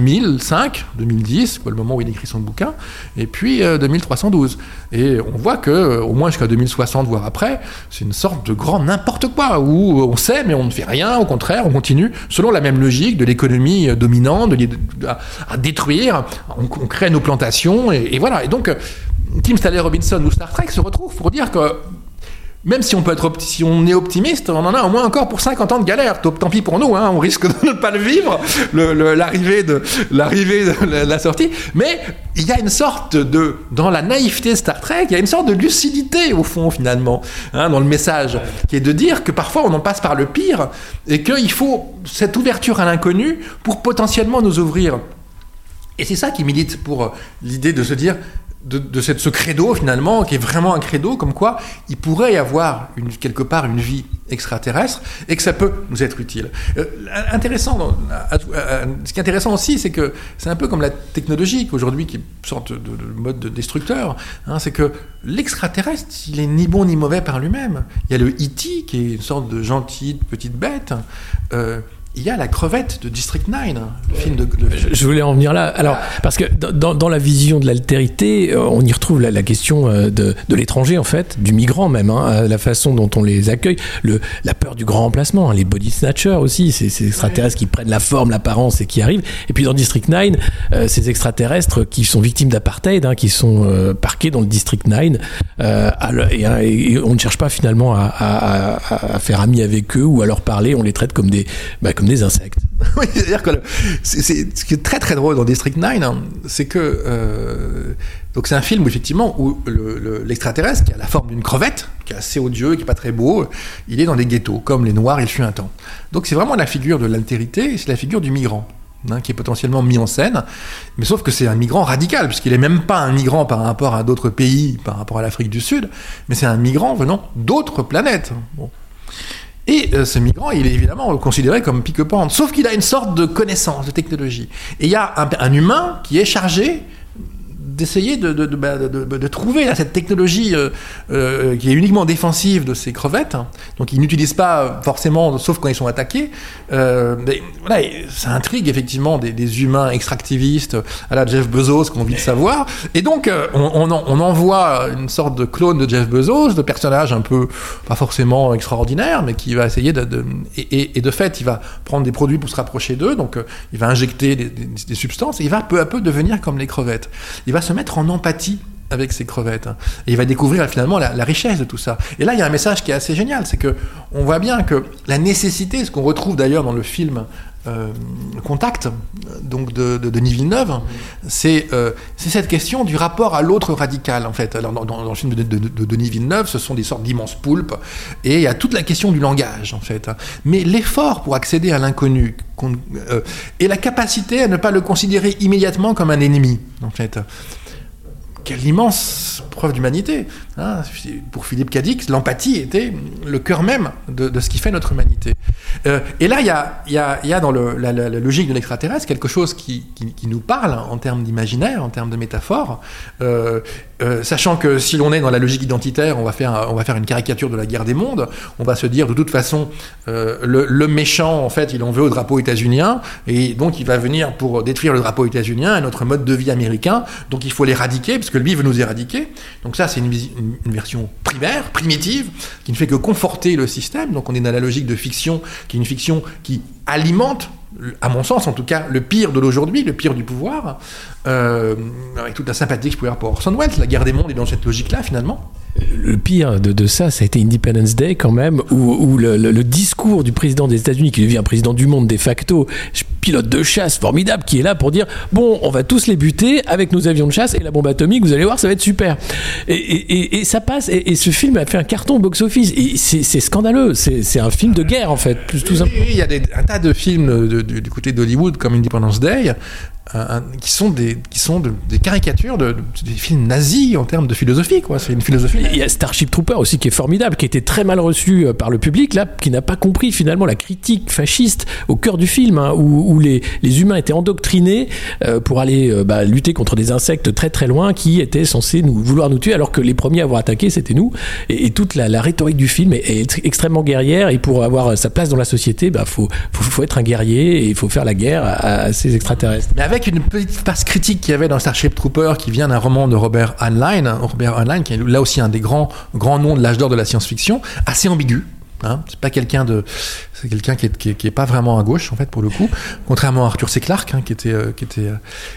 2005, 2010, le moment où il écrit son bouquin, et puis 2312. Euh, et on voit que, euh, au moins jusqu'à 2060, voire après, c'est une sorte de grand n'importe quoi, où on sait, mais on ne fait rien, au contraire, on continue, selon la même logique de l'économie euh, dominante, de, à, détruire, on, crée nos plantations, et, et voilà. Et donc, Tim Stanley Robinson ou Star Trek se retrouvent pour dire que même si on peut être si on est optimiste, on en a au moins encore pour 50 ans de galère. Tant pis pour nous, hein, on risque de ne pas le vivre, l'arrivée de l'arrivée de la, sortie. Mais il y a une sorte de dans la naïveté de Star Trek, il y a une sorte de lucidité au fond finalement hein, dans le message, qui est de dire que parfois on en passe par le pire et qu'il faut cette ouverture à l'inconnu pour potentiellement nous ouvrir. Et c'est ça qui milite pour l'idée de se dire de, cette, ce credo finalement, qui est vraiment un credo, comme quoi il pourrait y avoir une, quelque part une vie extraterrestre et que ça peut nous être utile. Euh, intéressant, ce qui est intéressant aussi, c'est que c'est un peu comme la technologie aujourd'hui, qui est une sorte de, mode de destructeur, hein, c'est que l'extraterrestre, il est ni bon ni mauvais par lui-même. Il y a le E.T., qui est une sorte de gentille petite bête. Euh, il y a la crevette de District 9, le film de. Je voulais en venir là. Alors, parce que dans, la vision de l'altérité, euh, on y retrouve la, question euh, de, de l'étranger, en fait, du migrant même, hein, euh, la façon dont on les accueille, le, la peur du grand remplacement, hein, les body snatchers aussi, ces, extraterrestres qui prennent la forme, l'apparence et qui arrivent. Et puis dans District 9, euh, ces extraterrestres qui sont victimes d'apartheid, hein, qui sont parqués dans le District 9, et, on ne cherche pas finalement à, faire ami avec eux ou à leur parler, on les traite comme des. Bah, des insectes. oui, c'est-à-dire que c'est, ce qui est très très drôle dans District 9, hein, c'est que euh, donc c'est un film effectivement où l'extraterrestre qui a la forme d'une crevette, qui est assez odieux, qui est pas très beau, il est dans des ghettos comme les Noirs il fut un temps. Donc c'est vraiment la figure de l'altérité, c'est la figure du migrant. Hein, qui est potentiellement mis en scène, mais sauf que c'est un migrant radical, puisqu'il n'est même pas un migrant par rapport à d'autres pays, par rapport à l'Afrique du Sud, mais c'est un migrant venant d'autres planètes. Bon. Et euh, ce migrant, il est évidemment considéré comme pique-pente, sauf qu'il a une sorte de connaissance, de technologie. Et il y a un humain qui est chargé d'essayer de, de, de, bah, de, trouver là, cette technologie euh, euh, qui est uniquement défensive de ces crevettes. Donc ils n'utilisent pas forcément, sauf quand ils sont attaqués. Euh, mais, voilà, ça intrigue effectivement des, des, humains extractivistes à la Jeff Bezos qu'on envie de savoir. Et donc euh, on, on, on, envoie une sorte de clone de Jeff Bezos, de personnage un peu pas forcément extraordinaire, mais qui va essayer de, et, et, de fait il va prendre des produits pour se rapprocher d'eux. Donc il va injecter des, des, substances et il va peu à peu devenir comme les crevettes. Il va mettre en empathie avec ses crevettes. Et il va découvrir finalement la, richesse de tout ça. Et là, il y a un message qui est assez génial, c'est que on voit bien que la nécessité, ce qu'on retrouve d'ailleurs dans le film euh, Contact, donc de, de Denis Villeneuve, c'est euh, cette question du rapport à l'autre radical, en fait. Alors, dans, le film de, Denis Villeneuve, ce sont des sortes d'immenses poulpes, et il y a toute la question du langage, en fait. Mais l'effort pour accéder à l'inconnu, euh, et la capacité à ne pas le considérer immédiatement comme un ennemi, en fait quelle immense preuve d'humanité. Hein. Pour Philippe Cadix, l'empathie était le cœur même de, ce qui fait notre humanité. Euh, et là, il y a, dans la, logique de l'extraterrestre quelque chose qui, nous parle en termes d'imaginaire, en termes de métaphore, euh, euh, sachant que si l'on est dans la logique identitaire, on va, faire, une caricature de la guerre des mondes, on va se dire de toute façon, le, le, méchant, en fait, il en veut au drapeau états-unien, et donc il va venir pour détruire le drapeau états-unien et notre mode de vie américain, donc il faut l'éradiquer, parce que lui veut nous éradiquer. Donc ça, c'est une, une, une, version primaire, primitive, qui ne fait que conforter le système, donc on est dans la logique de fiction, qui est une fiction qui alimente à mon sens en tout cas, le pire de l'aujourd'hui, le pire du pouvoir, euh, avec toute la sympathie que je pouvais avoir pour Orson Welles. La guerre des mondes est dans cette logique-là, finalement. Le pire de, ça, ça a été Independence Day quand même, où, le, discours du président des États-Unis, qui devient président du monde de facto, pilote de chasse formidable, qui est là pour dire bon, on va tous les buter avec nos avions de chasse et la bombe atomique, vous allez voir, ça va être super. Et, et, et ça passe, et, ce film a fait un carton box-office. Et c'est scandaleux, c'est un film de guerre en fait, plus tout simplement. Il y a des, un tas de films de, de, du côté d'Hollywood comme Independence Day un, qui sont des, qui sont de, des caricatures de, de, des films nazis en termes de philosophie. Quoi. C'est une philosophie. Il y a Starship Trooper aussi qui est formidable, qui a été très mal reçu par le public, là, qui n'a pas compris finalement la critique fasciste au cœur du film, hein, où, où les, les, humains étaient endoctrinés euh, pour aller euh, bah, lutter contre des insectes très très loin qui étaient censés nous, vouloir nous tuer, alors que les premiers à avoir attaqué, c'était nous. Et, et, toute la, la, rhétorique du film est, est, extrêmement guerrière, et pour avoir sa place dans la société, bah, faut, faut, faut, être un guerrier et il faut faire la guerre à, à ces extraterrestres. Mais avec une petite passe critique qu'il y avait dans Starship Trooper qui vient d'un roman de Robert Heinlein, Robert Heinlein qui est là aussi un des grands, grands noms de l'âge d'or de la science-fiction, assez ambigu. Hein, c'est pas quelqu'un de, c'est quelqu'un qui est, qui, est, pas vraiment à gauche en fait pour le coup, contrairement à Arthur C. Clarke hein, qui était, euh, qui était, euh...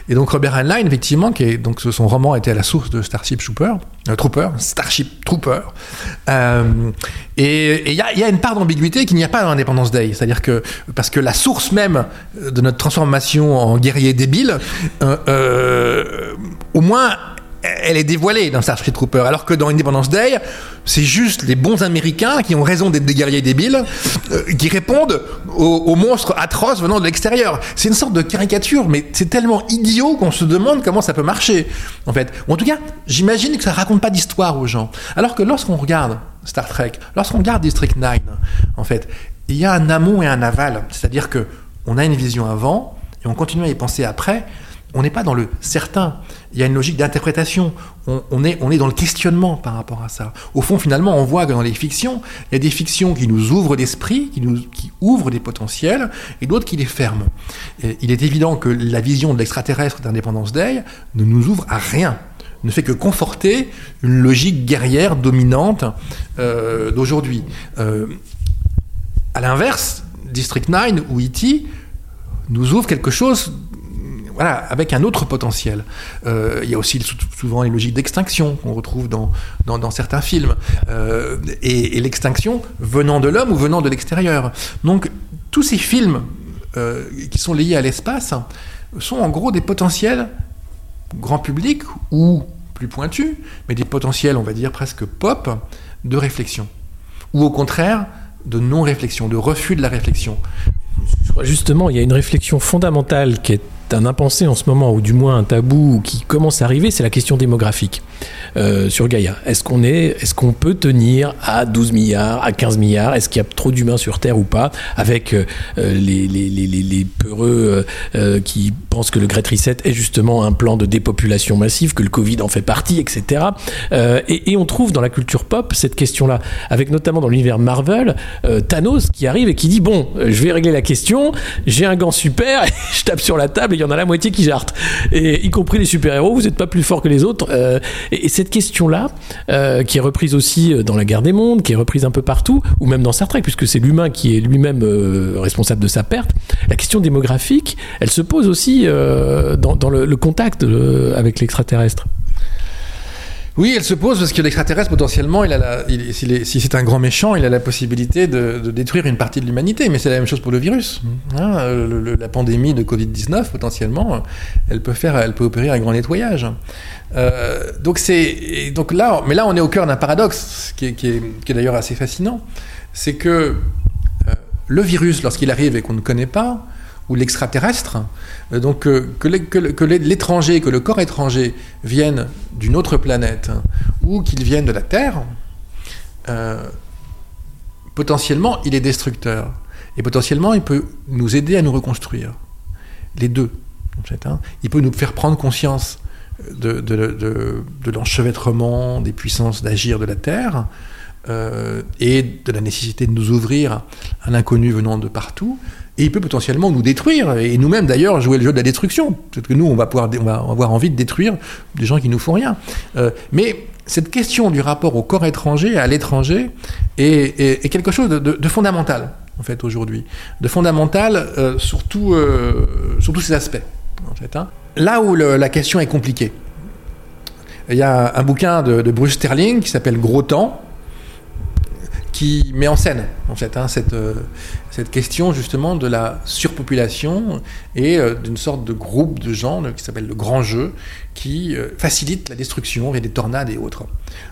et donc Robert Heinlein effectivement qui est donc son roman était à la source de Starship Trooper, euh, Trooper, Starship Trooper, et il y a, y a, une part d'ambiguïté qu'il n'y a pas dans Independence Day, c'est-à-dire que parce que la source même de notre transformation en guerrier débile, au moins elle est dévoilée dans Starship Trooper, alors que dans Independence Day, c'est juste les bons Américains qui ont raison d'être des guerriers débiles, euh, qui répondent aux, aux, monstres atroces venant de l'extérieur. C'est une sorte de caricature, mais c'est tellement idiot qu'on se demande comment ça peut marcher, en fait. En tout cas, j'imagine que ça raconte pas d'histoire aux gens. Alors que lorsqu'on regarde Star Trek, lorsqu'on regarde District 9, en fait, il y a un amont et un aval. C'est-à-dire que on a une vision avant, et on continue à y penser après, on n'est pas dans le certain. Il y a une logique d'interprétation. On, est, on est dans le questionnement par rapport à ça. Au fond, finalement, on voit que dans les fictions, il y a des fictions qui nous ouvrent l'esprit, qui, ouvrent des potentiels, et d'autres qui les ferment. Il est évident que la vision de l'extraterrestre d'Independence Day ne nous ouvre à rien ne fait que conforter une logique guerrière dominante euh, d'aujourd'hui. Euh, à l'inverse, District 9 ou E.T. nous ouvre quelque chose voilà, avec un autre potentiel. Euh, il y a aussi souvent les logiques d'extinction qu'on retrouve dans, certains films. Euh, et, et l'extinction venant de l'homme ou venant de l'extérieur. Donc, tous ces films euh, qui sont liés à l'espace sont en gros des potentiels grand public ou plus pointus, mais des potentiels, on va dire, presque pop de réflexion. Ou au contraire, de non-réflexion, de refus de la réflexion. Justement, il y a une réflexion fondamentale qui est un impensé en ce moment, ou du moins un tabou qui commence à arriver, c'est la question démographique euh, sur Gaïa. Est-ce qu'on est, est-ce peut tenir à 12 milliards, à 15 milliards? Est-ce qu'il y a trop d'humains sur Terre ou pas? Avec euh, les, les, les, les, peureux euh, qui pensent que le Great Reset est justement un plan de dépopulation massive, que le Covid en fait partie, etc. Et, on trouve dans la culture pop cette question-là, avec notamment dans l'univers Marvel, Thanos qui arrive et qui dit bon, je vais régler la question, j'ai un gant super, je tape sur la table il y en a la moitié qui jartent, et y compris les super-héros, vous n'êtes pas plus fort que les autres. Euh, et, et, cette question-là, euh, qui est reprise aussi dans la Guerre des Mondes, qui est reprise un peu partout, ou même dans Star Trek, puisque c'est l'humain qui est lui-même euh, responsable de sa perte, la question démographique, elle se pose aussi euh, dans, le, contact avec l'extraterrestre. Oui, elle se pose parce que l'extraterrestre, potentiellement, il a la, il, si c'est un grand méchant, il a la possibilité de, de détruire une partie de l'humanité. Mais c'est la même chose pour le virus. Hein, le, la pandémie de Covid-19, potentiellement, elle peut, faire, elle peut opérer un grand nettoyage. Euh, donc, c'est, donc là, mais là, on est au cœur d'un paradoxe qui est, qui est, qui est d'ailleurs assez fascinant. C'est que euh, le virus, lorsqu'il arrive et qu'on ne connaît pas, ou l'extraterrestre, euh, donc euh, que, l'étranger, que le corps étranger vienne d'une autre planète ou qu'il vienne de la Terre, euh, potentiellement il est destructeur. Et potentiellement il peut nous aider à nous reconstruire. Les deux. En fait, hein. Il peut nous faire prendre conscience de l'enchevêtrement des puissances d'agir de la Terre, et de la nécessité de nous ouvrir à l'inconnu venant de partout, et il peut potentiellement nous détruire, et nous-mêmes d'ailleurs jouer le jeu de la destruction. Peut-être que nous, on va, pouvoir, on va avoir envie de détruire des gens qui nous font rien. Euh, mais cette question du rapport au corps étranger, à l'étranger, est, quelque chose de, fondamental, en fait, aujourd'hui. De fondamental euh, sur, euh, tous ces aspects, en fait. Hein. Là où la question est compliquée, il y a un bouquin de Bruce Sterling qui s'appelle Gros Temps, qui met en scène en fait hein, cette, euh, cette question justement de la surpopulation et euh, d'une sorte de groupe de gens qui s'appelle le grand jeu qui euh, facilite la destruction via des tornades et autres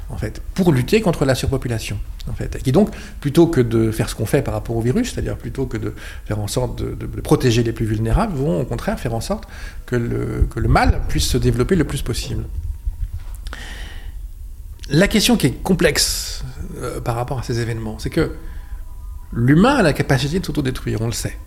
en fait pour lutter contre la surpopulation en fait. Et qui donc plutôt que de faire ce qu'on fait par rapport au virus c'est-à-dire plutôt que de faire en sorte de, de, protéger les plus vulnérables vont au contraire faire en sorte que le, que le mal puisse se développer le plus possible. La question qui est complexe euh, par rapport à ces événements, c'est que l'humain a la capacité de s'autodétruire, on le sait.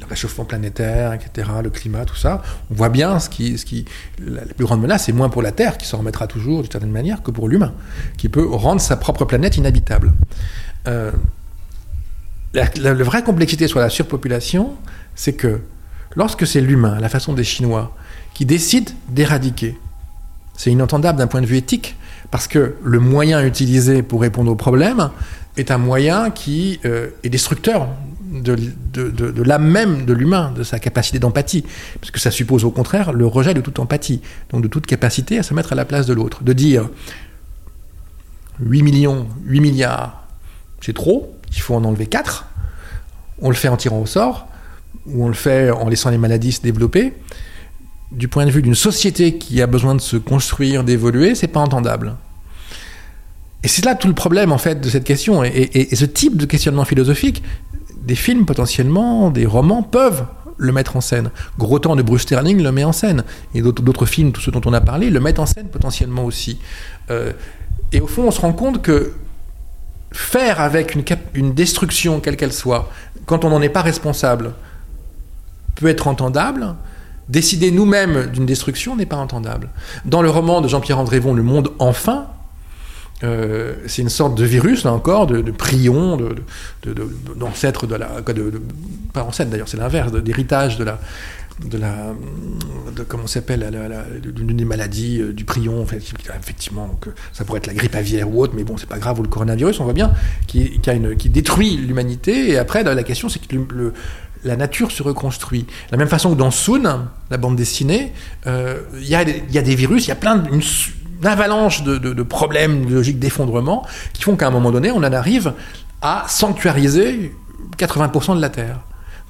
Le réchauffement planétaire, etc., le climat, tout ça, on voit bien ce qui, ce qui, la, plus grande menace, c'est moins pour la Terre, qui s'en remettra toujours d'une certaine manière, que pour l'humain, qui peut rendre sa propre planète inhabitable. Euh, la, la, vraie complexité sur la surpopulation, c'est que lorsque c'est l'humain, la façon des Chinois, qui décide d'éradiquer, c'est inentendable d'un point de vue éthique, parce que le moyen utilisé pour répondre au problème est un moyen qui euh, est destructeur de, de, l'âme même de l'humain, de sa capacité d'empathie. Parce que ça suppose au contraire le rejet de toute empathie, donc de toute capacité à se mettre à la place de l'autre. De dire 8 millions, 8 milliards, c'est trop, il faut en enlever 4, on le fait en tirant au sort, ou on le fait en laissant les maladies se développer du point de vue d'une société qui a besoin de se construire, d'évoluer, c'est pas entendable. Et c'est là tout le problème en fait de cette question. Et, ce type de questionnement philosophique, des films potentiellement, des romans peuvent le mettre en scène. Gros temps de Bruce Sterling le met en scène. Et d'autres films, tous ceux dont on a parlé, le mettent en scène potentiellement aussi. Euh, et au fond, on se rend compte que faire avec une, une destruction, quelle qu'elle soit, quand on n'en est pas responsable, peut être entendable, Décider nous-mêmes d'une destruction n'est pas entendable. Dans le roman de Jean-Pierre Andrévon, Le Monde Enfin, euh, c'est une sorte de virus, là encore, de, prion, d'ancêtre de, la. Pas ancêtre d'ailleurs, c'est l'inverse, d'héritage de la. De la. Comment s'appelle D'une des maladies euh, du prion, en fait, effectivement, que ça pourrait être la grippe aviaire ou autre, mais bon, c'est pas grave, ou le coronavirus, on voit bien, qui, qui détruit l'humanité. Et après, la question, c'est que le, la nature se reconstruit. De la même façon que dans Soon, la bande dessinée, euh, il y, a des virus, il y a plein d'une avalanche de, problèmes, de logiques d'effondrement, qui font qu'à un moment donné, on en arrive à sanctuariser 80% de la Terre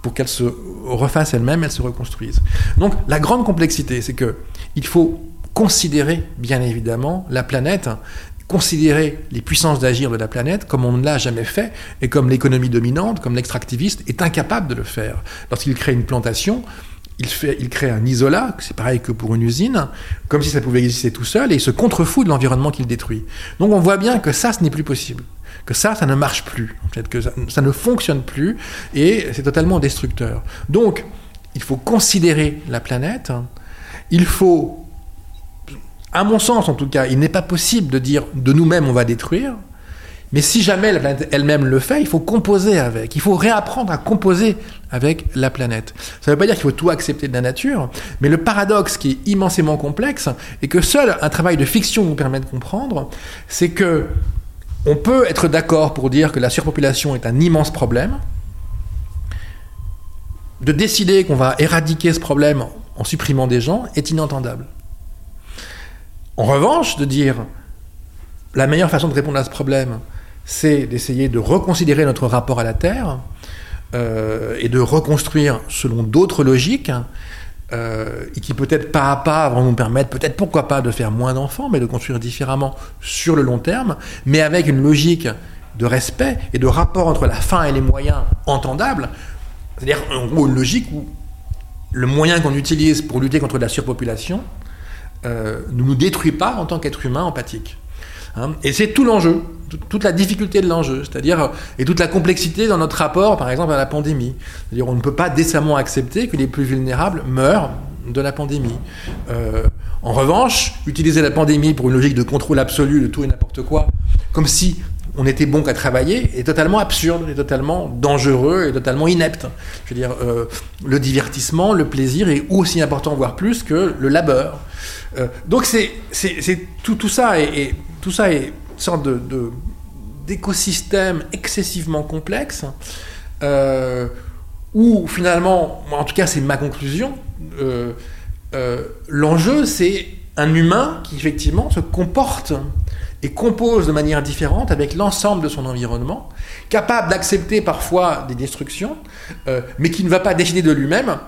pour qu'elle se refasse elle-même, elle se reconstruise. Donc la grande complexité, c'est que il faut considérer bien évidemment la planète considérer les puissances d'agir de la planète comme on ne l'a jamais fait et comme l'économie dominante, comme l'extractiviste est incapable de le faire. Lorsqu'il crée une plantation, il, crée un isolat, c'est pareil que pour une usine, comme si ça pouvait exister tout seul, et il se contrefout de l'environnement qu'il détruit. Donc on voit bien que ça, ce n'est plus possible. Que ça, ça ne marche plus. En fait, que ça, ça ne fonctionne plus, et c'est totalement destructeur. Donc, il faut considérer la planète, il faut à mon sens en tout cas, il n'est pas possible de dire de nous-mêmes on va détruire, mais si jamais la planète elle-même le fait, il faut composer avec, il faut réapprendre à composer avec la planète. Ça ne veut pas dire qu'il faut tout accepter de la nature, mais le paradoxe qui est immensément complexe et que seul un travail de fiction nous permet de comprendre, c'est que on peut être d'accord pour dire que la surpopulation est un immense problème, de décider qu'on va éradiquer ce problème en supprimant des gens est inentendable. En revanche, de dire la meilleure façon de répondre à ce problème, c'est d'essayer de reconsidérer notre rapport à la Terre euh, et de reconstruire selon d'autres logiques. Euh, qui peut-être pas à pas vont nous permettre, peut-être pourquoi pas, de faire moins d'enfants, mais de construire différemment sur le long terme, mais avec une logique de respect et de rapport entre la fin et les moyens entendables. C'est-à-dire, en gros, une logique où le moyen qu'on utilise pour lutter contre la surpopulation euh, ne nous détruit pas en tant qu'être humain empathique. Hein. et c'est tout l'enjeu, toute la difficulté de l'enjeu, c'est-à-dire et toute la complexité dans notre rapport, par exemple, à la pandémie. C'est-à-dire on ne peut pas décemment accepter que les plus vulnérables meurent de la pandémie. Euh, en revanche, utiliser la pandémie pour une logique de contrôle absolu de tout et n'importe quoi, comme si on était bon qu'à travailler est totalement absurde, est totalement dangereux et totalement inepte. Je veux dire, euh, le divertissement, le plaisir est aussi important, voire plus, que le labeur. Euh, donc c'est tout, tout ça et tout ça est une sorte de, d'écosystème excessivement complexe euh, où finalement, en tout cas c'est ma conclusion, l'enjeu c'est un humain qui effectivement se comporte et compose de manière différente avec l'ensemble de son environnement, capable d'accepter parfois des destructions, euh, mais qui ne va pas décider de lui-même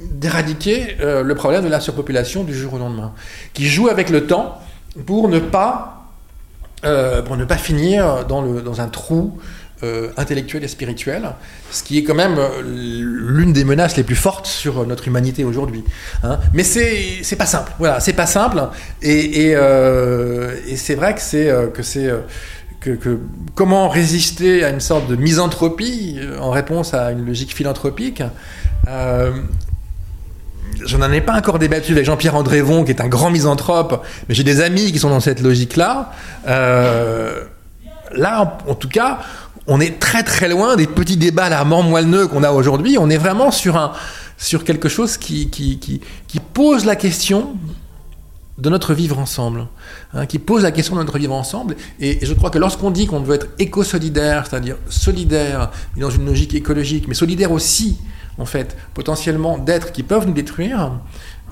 d'éradiquer euh, le problème de la surpopulation du jour au lendemain, qui joue avec le temps pour ne pas, euh, pour ne pas finir dans, le, dans un trou euh, intellectuelle et spirituelle, ce qui est quand même euh, l'une des menaces les plus fortes sur notre humanité aujourd'hui. Hein. Mais c'est c'est pas simple. Voilà, c'est pas simple. Et, et, euh, c'est vrai que c'est que c'est que, comment résister à une sorte de misanthropie en réponse à une logique philanthropique. je n'en ai pas encore débattu avec Jean-Pierre Andrévon, qui est un grand misanthrope, mais j'ai des amis qui sont dans cette logique-là. là, en, tout cas, on est très très loin des petits débats mort moelleux qu'on a aujourd'hui. On est vraiment sur, un, sur quelque chose qui, qui, pose la question de notre vivre ensemble, hein, qui pose la question de notre vivre ensemble. Et, je crois que lorsqu'on dit qu'on veut être éco-solidaire, c'est-à-dire solidaire, dans une logique écologique, mais solidaire aussi, en fait, potentiellement d'êtres qui peuvent nous détruire,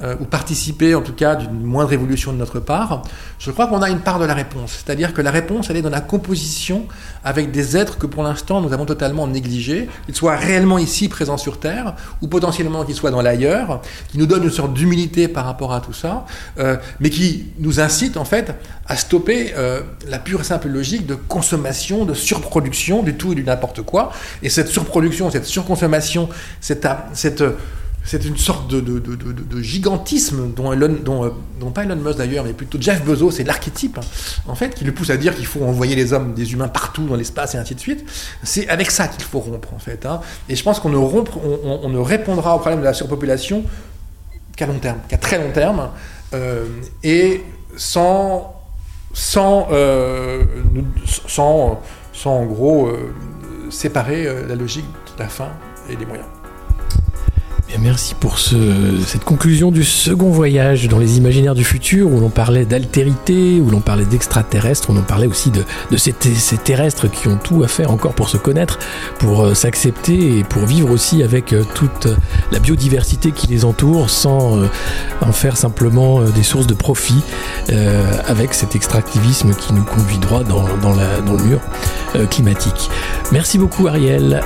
euh, ou participer en tout cas d'une moindre évolution de notre part, je crois qu'on a une part de la réponse. C'est-à-dire que la réponse, elle est dans la composition avec des êtres que pour l'instant nous avons totalement négligés, qu'ils soient réellement ici présents sur Terre, ou potentiellement qu'ils soient dans l'ailleurs, qui nous donnent une sorte d'humilité par rapport à tout ça, euh, mais qui nous incitent en fait à stopper euh, la pure et simple logique de consommation, de surproduction, du tout et du n'importe quoi. Et cette surproduction, cette surconsommation, cette c'est une sorte de, gigantisme euh, dont, pas Elon Musk d'ailleurs, mais plutôt Jeff Bezos, c'est l'archétype, en fait, qui le pousse à dire qu'il faut envoyer les hommes, des humains partout dans l'espace et ainsi de suite. C'est avec ça qu'il faut rompre, en fait. Hein. Et je pense qu'on ne, on, on, ne répondra au problème de la surpopulation qu'à long terme, qu'à très long terme, euh, et sans, euh, sans, sans, en gros, séparer la logique de la fin et des moyens merci pour cette conclusion du second voyage dans les imaginaires du futur où l'on parlait d'altérité, où l'on parlait d'extraterrestres, où l'on parlait aussi de, ces, terrestres qui ont tout à faire encore pour se connaître, pour euh, s'accepter et pour vivre aussi avec euh, toute la biodiversité qui les entoure sans euh, en faire simplement des sources de profit avec cet extractivisme qui nous conduit droit dans, le mur climatique. Merci beaucoup Ariel.